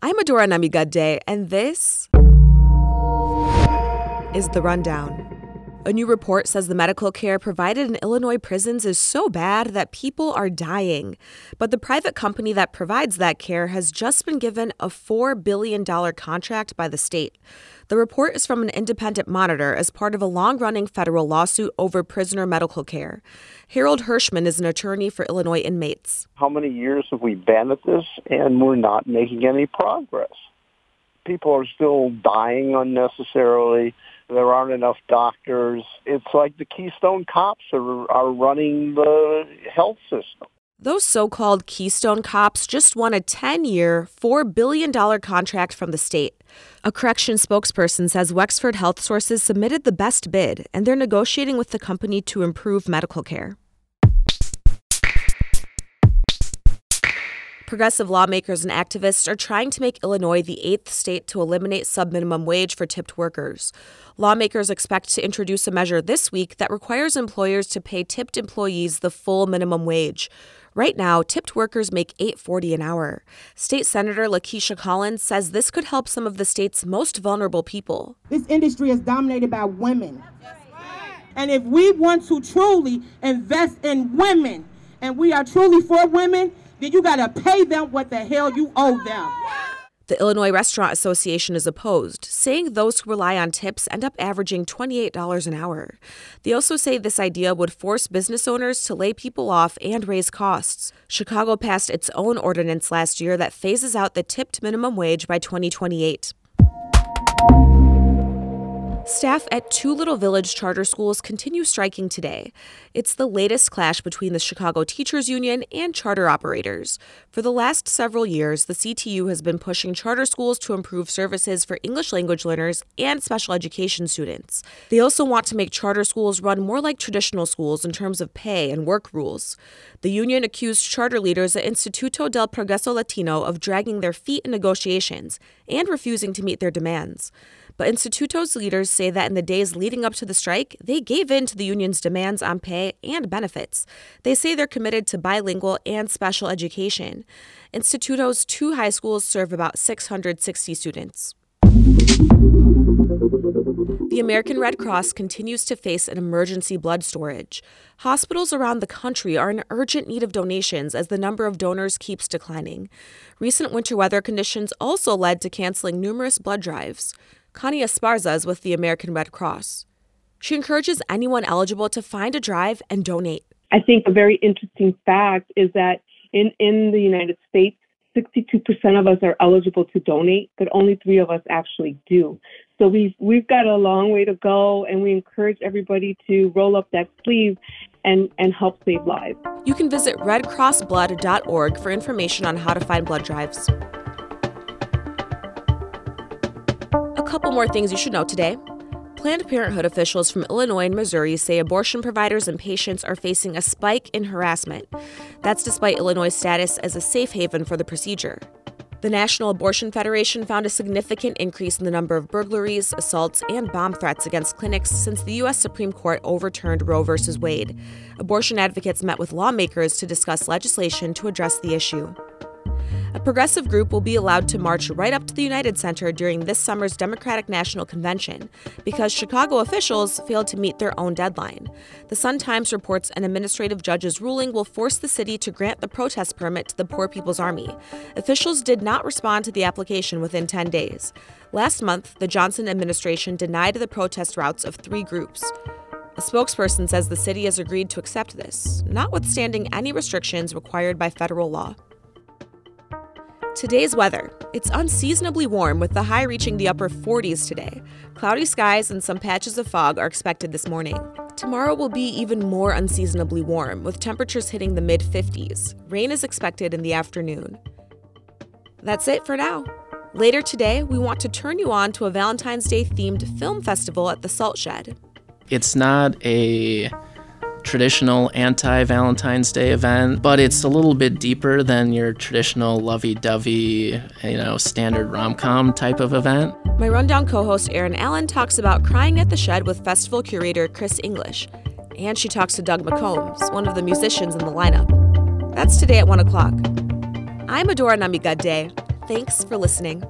I'm Adora Namigadde, and this is The Rundown. A new report says the medical care provided in Illinois prisons is so bad that people are dying. But the private company that provides that care has just been given a $4 billion contract by the state. The report is from an independent monitor as part of a long running federal lawsuit over prisoner medical care. Harold Hirshman is an attorney for Illinois inmates. How many years have we been at this and we're not making any progress? People are still dying unnecessarily. There aren't enough doctors. It's like the Keystone cops are, are running the health system. Those so called Keystone cops just won a 10 year, $4 billion contract from the state. A correction spokesperson says Wexford Health Sources submitted the best bid, and they're negotiating with the company to improve medical care. Progressive lawmakers and activists are trying to make Illinois the eighth state to eliminate subminimum wage for tipped workers. Lawmakers expect to introduce a measure this week that requires employers to pay tipped employees the full minimum wage. Right now, tipped workers make $8.40 an hour. State Senator Lakesia Collins says this could help some of the state's most vulnerable people. This industry is dominated by women. And if we want to truly invest in women, and we are truly for women, then you got to pay them what the hell you owe them. The Illinois Restaurant Association is opposed, saying those who rely on tips end up averaging $28 an hour. They also say this idea would force business owners to lay people off and raise costs. Chicago passed its own ordinance last year that phases out the tipped minimum wage by 2028. Staff at two Little Village charter schools continue striking today. It's the latest clash between the Chicago Teachers Union and charter operators. For the last several years, the CTU has been pushing charter schools to improve services for English language learners and special education students. They also want to make charter schools run more like traditional schools in terms of pay and work rules. The union accused charter leaders at Instituto del Progreso Latino of dragging their feet in negotiations and refusing to meet their demands. But Instituto's leaders say that in the days leading up to the strike, they gave in to the union's demands on pay and benefits. They say they're committed to bilingual and special education. Instituto's two high schools serve about 660 students. The American Red Cross continues to face an emergency blood storage. Hospitals around the country are in urgent need of donations as the number of donors keeps declining. Recent winter weather conditions also led to canceling numerous blood drives. Connie Esparza is with the American Red Cross. She encourages anyone eligible to find a drive and donate. I think a very interesting fact is that in, in the United States, 62% of us are eligible to donate, but only three of us actually do. So we've we've got a long way to go, and we encourage everybody to roll up that sleeve and and help save lives. You can visit redcrossblood.org for information on how to find blood drives. Couple more things you should know today. Planned Parenthood officials from Illinois and Missouri say abortion providers and patients are facing a spike in harassment. That's despite Illinois' status as a safe haven for the procedure. The National Abortion Federation found a significant increase in the number of burglaries, assaults, and bomb threats against clinics since the U.S. Supreme Court overturned Roe v. Wade. Abortion advocates met with lawmakers to discuss legislation to address the issue. A progressive group will be allowed to march right up to the United Center during this summer's Democratic National Convention because Chicago officials failed to meet their own deadline. The Sun Times reports an administrative judge's ruling will force the city to grant the protest permit to the Poor People's Army. Officials did not respond to the application within 10 days. Last month, the Johnson administration denied the protest routes of three groups. A spokesperson says the city has agreed to accept this, notwithstanding any restrictions required by federal law. Today's weather. It's unseasonably warm with the high reaching the upper 40s today. Cloudy skies and some patches of fog are expected this morning. Tomorrow will be even more unseasonably warm with temperatures hitting the mid 50s. Rain is expected in the afternoon. That's it for now. Later today, we want to turn you on to a Valentine's Day themed film festival at the Salt Shed. It's not a traditional anti Valentine's Day event, but it's a little bit deeper than your traditional lovey dovey, you know, standard rom com type of event. My Rundown co host Erin Allen talks about Crying at the Shed with festival curator Chris English. And she talks to Doug McCombs, one of the musicians in the lineup. That's today at 1 o'clock. I'm Adora Namigadde. Thanks for listening.